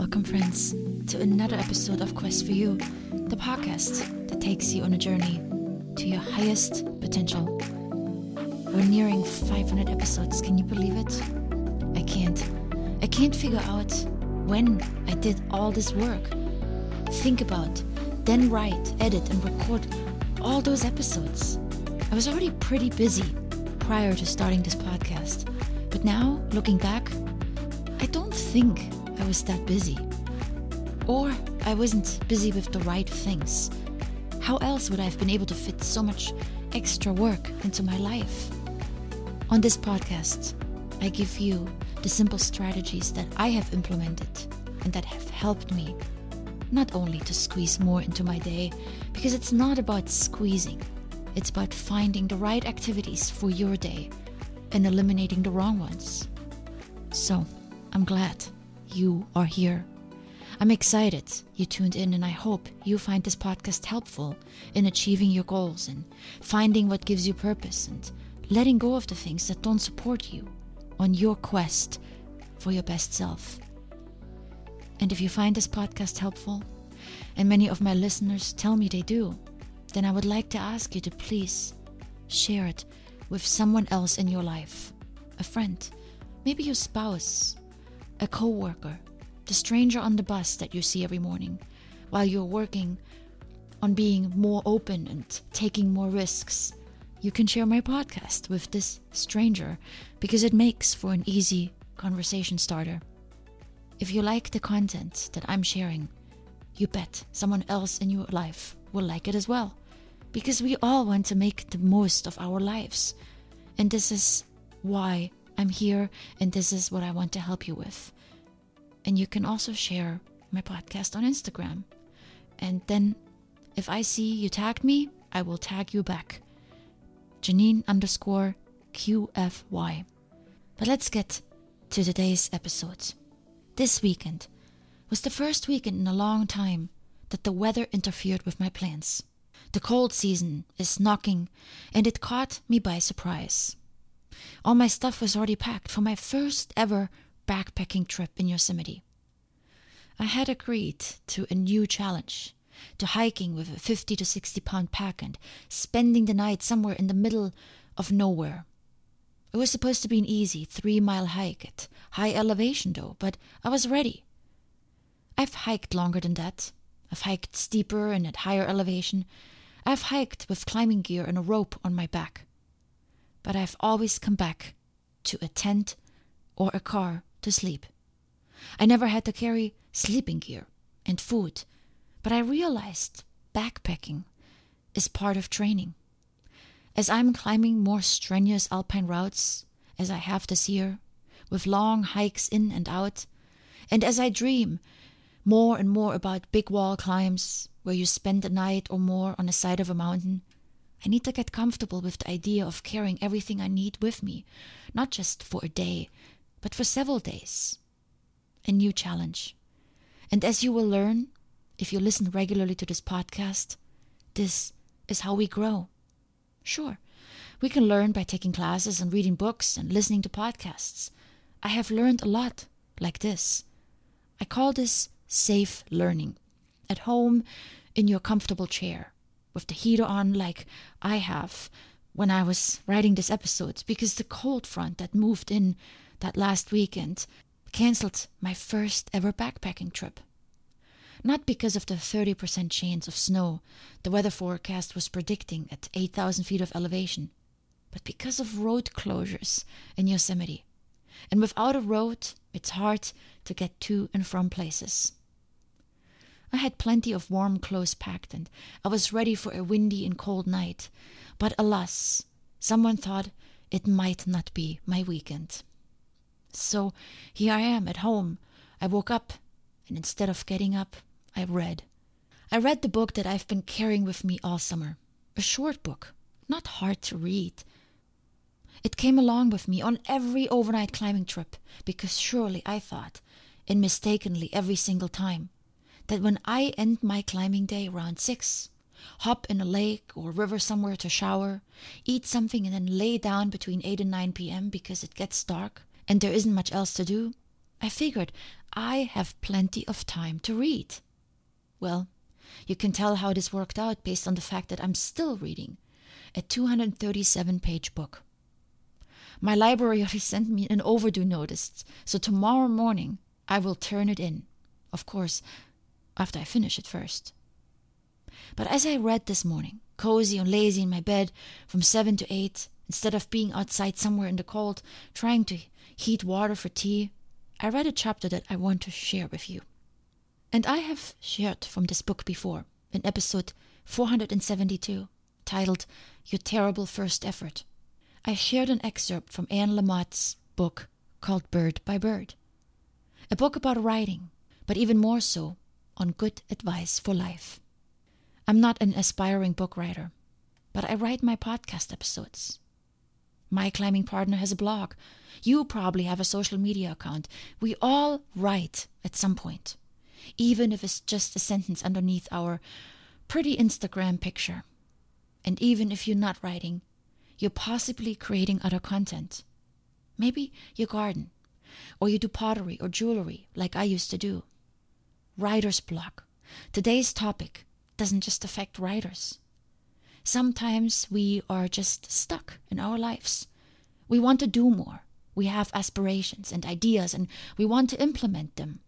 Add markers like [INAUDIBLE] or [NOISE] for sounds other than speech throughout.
Welcome, friends, to another episode of Quest for You, the podcast that takes you on a journey to your highest potential. We're nearing 500 episodes. Can you believe it? I can't. I can't figure out when I did all this work. Think about, then write, edit, and record all those episodes. I was already pretty busy prior to starting this podcast, but now, looking back, I don't think I was that busy. Or I wasn't busy with the right things. How else would I have been able to fit so much extra work into my life? On this podcast, I give you the simple strategies that I have implemented and that have helped me not only to squeeze more into my day, because it's not about squeezing, it's about finding the right activities for your day and eliminating the wrong ones. So, I'm glad you are here. I'm excited you tuned in, and I hope you find this podcast helpful in achieving your goals and finding what gives you purpose and letting go of the things that don't support you on your quest for your best self. And if you find this podcast helpful, and many of my listeners tell me they do, then I would like to ask you to please share it with someone else in your life a friend, maybe your spouse, a coworker, the stranger on the bus that you see every morning while you're working on being more open and taking more risks. You can share my podcast with this stranger because it makes for an easy conversation starter. If you like the content that I'm sharing, you bet someone else in your life will like it as well. Because we all want to make the most of our lives. And this is why I'm here, and this is what I want to help you with. And you can also share my podcast on Instagram. And then, if I see you tagged me, I will tag you back. Janine underscore QFY. But let's get to today's episode. This weekend was the first weekend in a long time that the weather interfered with my plans. The cold season is knocking, and it caught me by surprise. All my stuff was already packed for my first ever backpacking trip in Yosemite. I had agreed to a new challenge to hiking with a 50 to 60 pound pack and spending the night somewhere in the middle of nowhere. It was supposed to be an easy three mile hike at high elevation, though, but I was ready. I've hiked longer than that. I've hiked steeper and at higher elevation. I've hiked with climbing gear and a rope on my back but I've always come back to a tent or a car to sleep. I never had to carry sleeping gear and food, but I realized backpacking is part of training. As I'm climbing more strenuous alpine routes, as I have this year, with long hikes in and out, and as I dream more and more about big wall climbs where you spend a night or more on the side of a mountain, I need to get comfortable with the idea of carrying everything I need with me, not just for a day, but for several days. A new challenge. And as you will learn, if you listen regularly to this podcast, this is how we grow. Sure, we can learn by taking classes and reading books and listening to podcasts. I have learned a lot like this. I call this safe learning. At home, in your comfortable chair with the heater on like I have when I was writing this episode because the cold front that moved in that last weekend cancelled my first ever backpacking trip. Not because of the 30% chance of snow the weather forecast was predicting at 8,000 feet of elevation, but because of road closures in Yosemite. And without a road, it's hard to get to and from places. I had plenty of warm clothes packed, and I was ready for a windy and cold night. But alas, someone thought it might not be my weekend. So here I am at home. I woke up, and instead of getting up, I read. I read the book that I've been carrying with me all summer. A short book, not hard to read. It came along with me on every overnight climbing trip because surely I thought, and mistakenly every single time, that when I end my climbing day around six, hop in a lake or river somewhere to shower, eat something, and then lay down between 8 and 9 p.m. because it gets dark and there isn't much else to do, I figured I have plenty of time to read. Well, you can tell how this worked out based on the fact that I'm still reading a 237 page book. My library [LAUGHS] already sent me an overdue notice, so tomorrow morning I will turn it in. Of course, after I finish it first. But as I read this morning, cozy and lazy in my bed from 7 to 8, instead of being outside somewhere in the cold trying to heat water for tea, I read a chapter that I want to share with you. And I have shared from this book before in episode 472, titled Your Terrible First Effort. I shared an excerpt from Anne Lamott's book called Bird by Bird, a book about writing, but even more so on good advice for life. I'm not an aspiring book writer, but I write my podcast episodes. My climbing partner has a blog. You probably have a social media account. We all write at some point even if it's just a sentence underneath our pretty Instagram picture. And even if you're not writing, you're possibly creating other content. Maybe you garden, or you do pottery or jewelry like I used to do. Writer's block. Today's topic doesn't just affect writers. Sometimes we are just stuck in our lives. We want to do more. We have aspirations and ideas and we want to implement them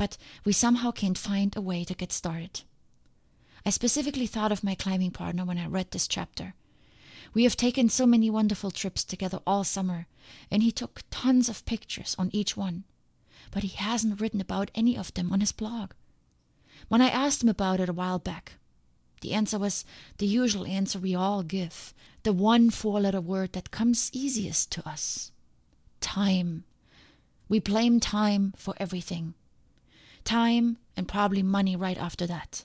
but we somehow can't find a way to get started. I specifically thought of my climbing partner when I read this chapter. We have taken so many wonderful trips together all summer, and he took tons of pictures on each one, but he hasn't written about any of them on his blog. When I asked him about it a while back, the answer was the usual answer we all give the one four letter word that comes easiest to us time. We blame time for everything time, and probably money right after that.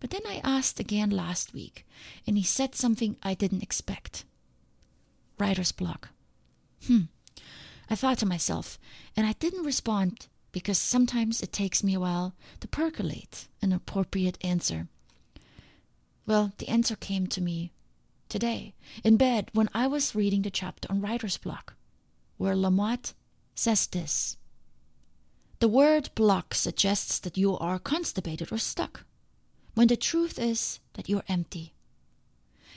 But then I asked again last week, and he said something I didn't expect. Writer's block. Hmm. I thought to myself, and I didn't respond because sometimes it takes me a while to percolate an appropriate answer. Well, the answer came to me today in bed when I was reading the chapter on writer's block, where Lamott says this the word block suggests that you are constipated or stuck, when the truth is that you're empty.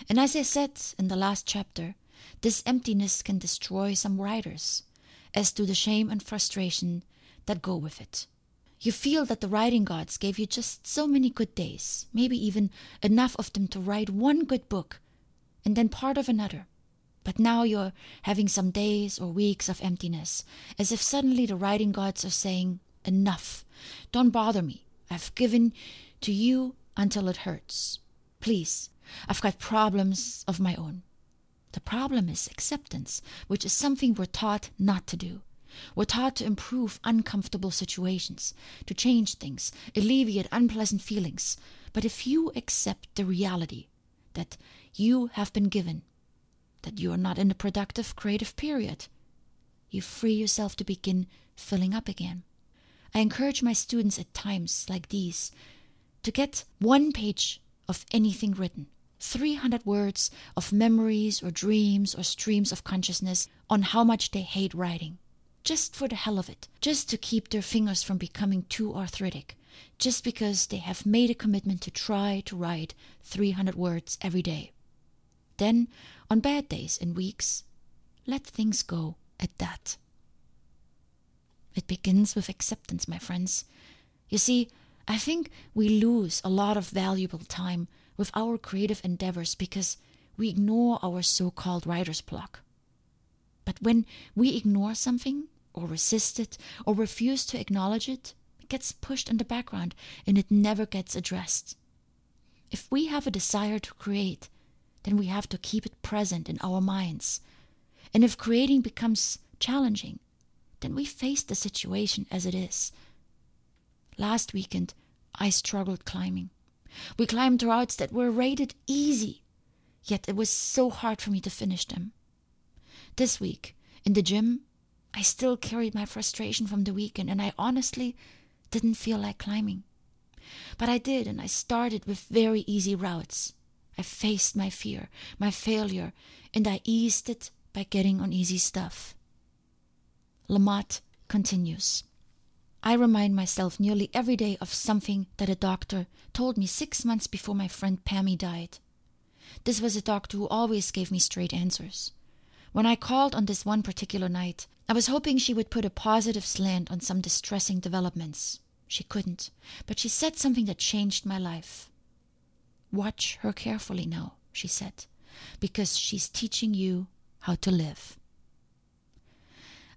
And as I said in the last chapter, this emptiness can destroy some writers, as do the shame and frustration that go with it. You feel that the writing gods gave you just so many good days, maybe even enough of them to write one good book, and then part of another. But now you're having some days or weeks of emptiness, as if suddenly the writing gods are saying, Enough. Don't bother me. I've given to you until it hurts. Please, I've got problems of my own. The problem is acceptance, which is something we're taught not to do. We're taught to improve uncomfortable situations, to change things, alleviate unpleasant feelings. But if you accept the reality that you have been given that you are not in a productive creative period. You free yourself to begin filling up again. I encourage my students at times like these to get one page of anything written, 300 words of memories or dreams or streams of consciousness on how much they hate writing. Just for the hell of it, just to keep their fingers from becoming too arthritic, just because they have made a commitment to try to write 300 words every day. Then, on bad days and weeks, let things go at that. It begins with acceptance, my friends. You see, I think we lose a lot of valuable time with our creative endeavors because we ignore our so called writer's block. But when we ignore something, or resist it, or refuse to acknowledge it, it gets pushed in the background and it never gets addressed. If we have a desire to create, then we have to keep it present in our minds. And if creating becomes challenging, then we face the situation as it is. Last weekend, I struggled climbing. We climbed routes that were rated easy, yet it was so hard for me to finish them. This week, in the gym, I still carried my frustration from the weekend, and I honestly didn't feel like climbing. But I did, and I started with very easy routes. I faced my fear, my failure, and I eased it by getting on easy stuff. Lamott continues I remind myself nearly every day of something that a doctor told me six months before my friend Pammy died. This was a doctor who always gave me straight answers. When I called on this one particular night, I was hoping she would put a positive slant on some distressing developments. She couldn't, but she said something that changed my life. Watch her carefully now, she said, because she's teaching you how to live.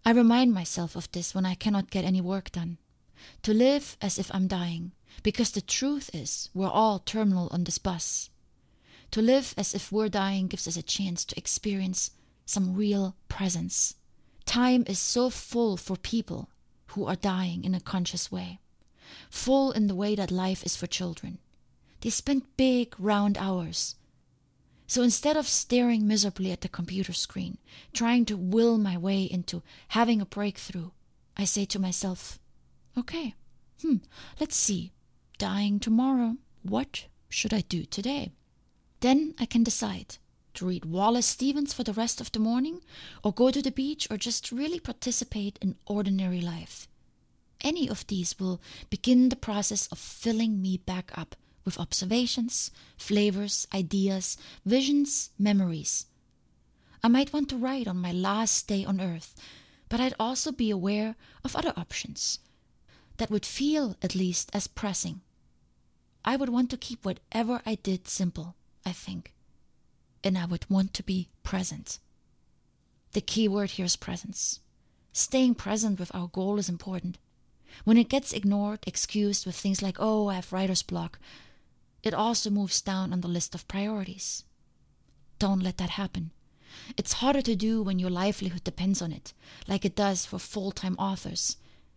I remind myself of this when I cannot get any work done. To live as if I'm dying, because the truth is we're all terminal on this bus. To live as if we're dying gives us a chance to experience some real presence. Time is so full for people who are dying in a conscious way, full in the way that life is for children. They spend big, round hours. So instead of staring miserably at the computer screen, trying to will my way into having a breakthrough, I say to myself, okay, hmm, let's see. Dying tomorrow. What should I do today? Then I can decide to read Wallace Stevens for the rest of the morning, or go to the beach, or just really participate in ordinary life. Any of these will begin the process of filling me back up with observations, flavors, ideas, visions, memories. I might want to write on my last day on earth, but I'd also be aware of other options that would feel at least as pressing. I would want to keep whatever I did simple, I think and I would want to be present. The key word here is presence. Staying present with our goal is important. When it gets ignored, excused with things like, oh, I have writer's block, it also moves down on the list of priorities. Don't let that happen. It's harder to do when your livelihood depends on it, like it does for full time authors.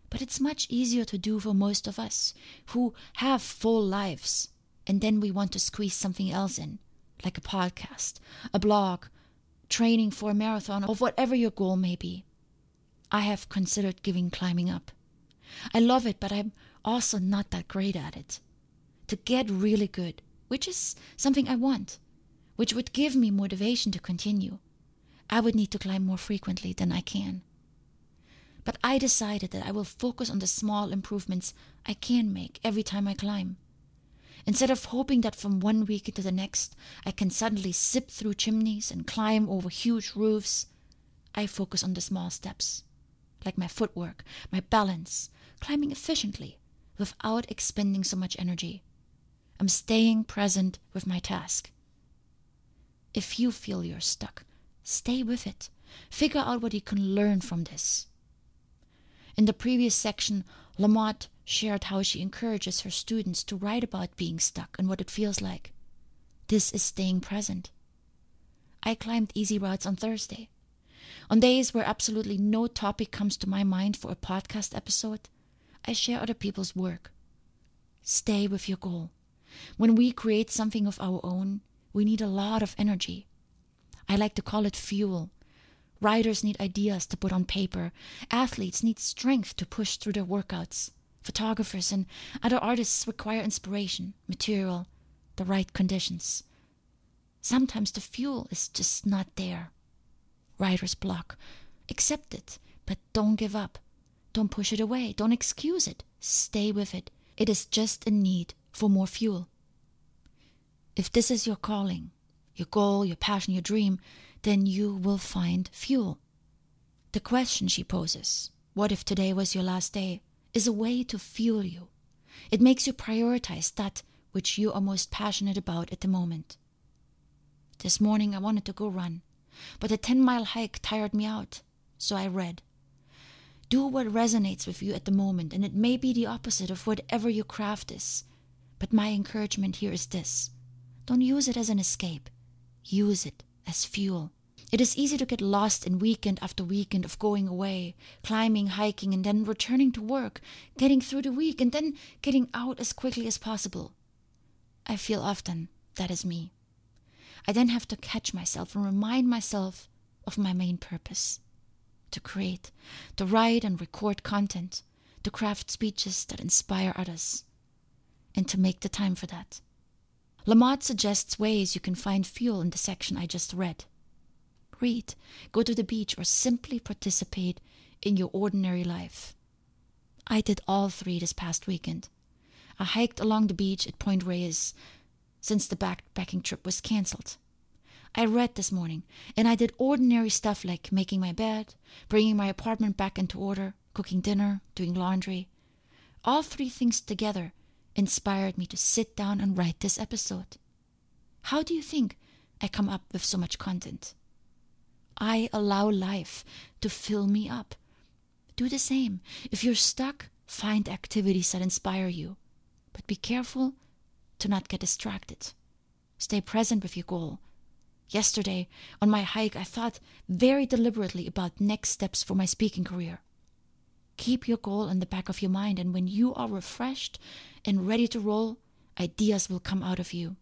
But it's much easier to do for most of us who have full lives, and then we want to squeeze something else in like a podcast, a blog, training for a marathon, or whatever your goal may be. I have considered giving climbing up. I love it, but I'm also not that great at it. To get really good, which is something I want, which would give me motivation to continue, I would need to climb more frequently than I can. But I decided that I will focus on the small improvements I can make every time I climb. Instead of hoping that from one week into the next I can suddenly zip through chimneys and climb over huge roofs, I focus on the small steps, like my footwork, my balance, climbing efficiently without expending so much energy. I'm staying present with my task. If you feel you're stuck, stay with it. Figure out what you can learn from this. In the previous section, Lamott shared how she encourages her students to write about being stuck and what it feels like. This is staying present. I climbed easy routes on Thursday. On days where absolutely no topic comes to my mind for a podcast episode, I share other people's work. Stay with your goal. When we create something of our own, we need a lot of energy. I like to call it fuel. Writers need ideas to put on paper. Athletes need strength to push through their workouts. Photographers and other artists require inspiration, material, the right conditions. Sometimes the fuel is just not there. Writer's block. Accept it, but don't give up. Don't push it away. Don't excuse it. Stay with it. It is just a need for more fuel. If this is your calling, your goal, your passion, your dream, then you will find fuel. The question she poses what if today was your last day? is a way to fuel you. It makes you prioritize that which you are most passionate about at the moment. This morning I wanted to go run, but a 10 mile hike tired me out, so I read. Do what resonates with you at the moment, and it may be the opposite of whatever your craft is. But my encouragement here is this don't use it as an escape, use it as fuel. It is easy to get lost in weekend after weekend of going away, climbing, hiking, and then returning to work, getting through the week, and then getting out as quickly as possible. I feel often that is me. I then have to catch myself and remind myself of my main purpose to create, to write and record content, to craft speeches that inspire others, and to make the time for that. Lamott suggests ways you can find fuel in the section I just read read, go to the beach, or simply participate in your ordinary life. I did all three this past weekend. I hiked along the beach at Point Reyes since the backpacking trip was cancelled. I read this morning, and I did ordinary stuff like making my bed, bringing my apartment back into order, cooking dinner, doing laundry. All three things together inspired me to sit down and write this episode. How do you think I come up with so much content? I allow life to fill me up. Do the same. If you're stuck, find activities that inspire you. But be careful to not get distracted. Stay present with your goal. Yesterday, on my hike, I thought very deliberately about next steps for my speaking career. Keep your goal in the back of your mind, and when you are refreshed and ready to roll, ideas will come out of you.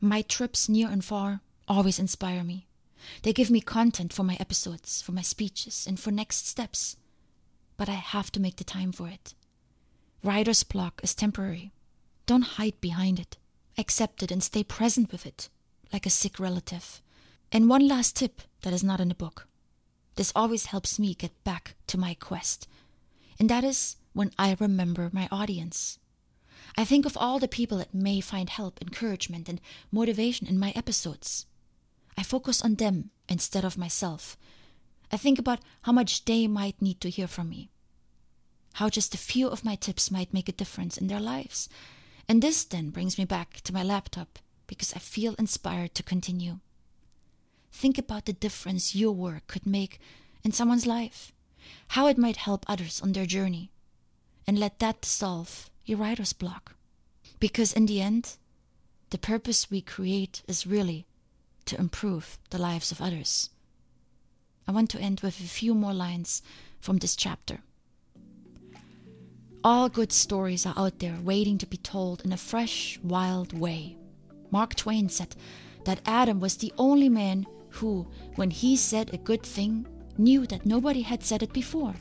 My trips near and far always inspire me. They give me content for my episodes, for my speeches, and for next steps. But I have to make the time for it. Writer's block is temporary. Don't hide behind it. Accept it and stay present with it, like a sick relative. And one last tip that is not in the book. This always helps me get back to my quest. And that is when I remember my audience. I think of all the people that may find help, encouragement, and motivation in my episodes. I focus on them instead of myself. I think about how much they might need to hear from me. How just a few of my tips might make a difference in their lives. And this then brings me back to my laptop because I feel inspired to continue. Think about the difference your work could make in someone's life, how it might help others on their journey, and let that dissolve your writer's block. Because in the end, the purpose we create is really to improve the lives of others. I want to end with a few more lines from this chapter. All good stories are out there waiting to be told in a fresh, wild way. Mark Twain said that Adam was the only man who, when he said a good thing, knew that nobody had said it before.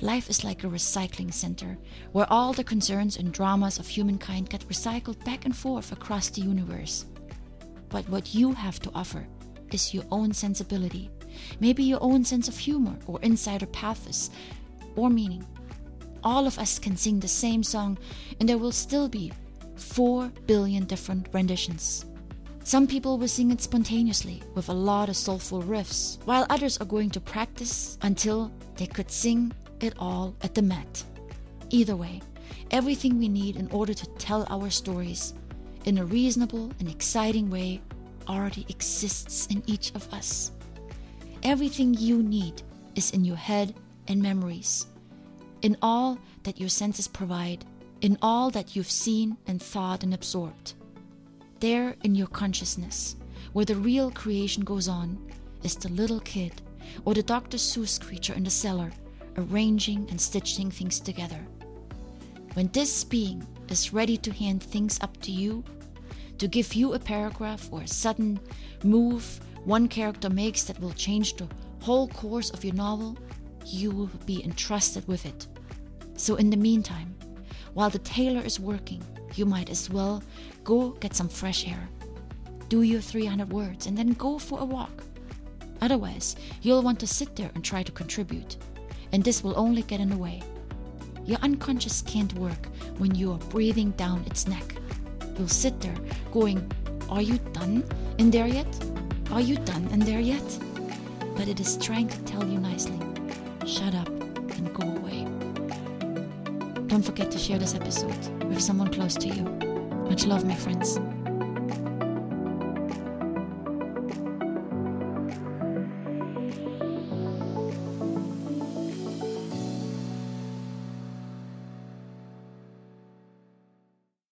Life is like a recycling center where all the concerns and dramas of humankind get recycled back and forth across the universe. But what you have to offer is your own sensibility, maybe your own sense of humor or insider pathos or meaning. All of us can sing the same song, and there will still be 4 billion different renditions. Some people will sing it spontaneously with a lot of soulful riffs, while others are going to practice until they could sing it all at the Met. Either way, everything we need in order to tell our stories in a reasonable and exciting way already exists in each of us. Everything you need is in your head and memories, in all that your senses provide, in all that you've seen and thought and absorbed. There in your consciousness, where the real creation goes on, is the little kid or the Dr. Seuss creature in the cellar, arranging and stitching things together. When this being is ready to hand things up to you, to give you a paragraph or a sudden move one character makes that will change the whole course of your novel, you will be entrusted with it. So, in the meantime, while the tailor is working, you might as well go get some fresh air. Do your 300 words and then go for a walk. Otherwise, you'll want to sit there and try to contribute, and this will only get in the way. Your unconscious can't work when you are breathing down its neck. You'll sit there going, Are you done in there yet? Are you done in there yet? But it is trying to tell you nicely, Shut up. Don't forget to share this episode with someone close to you. Much love, my friends.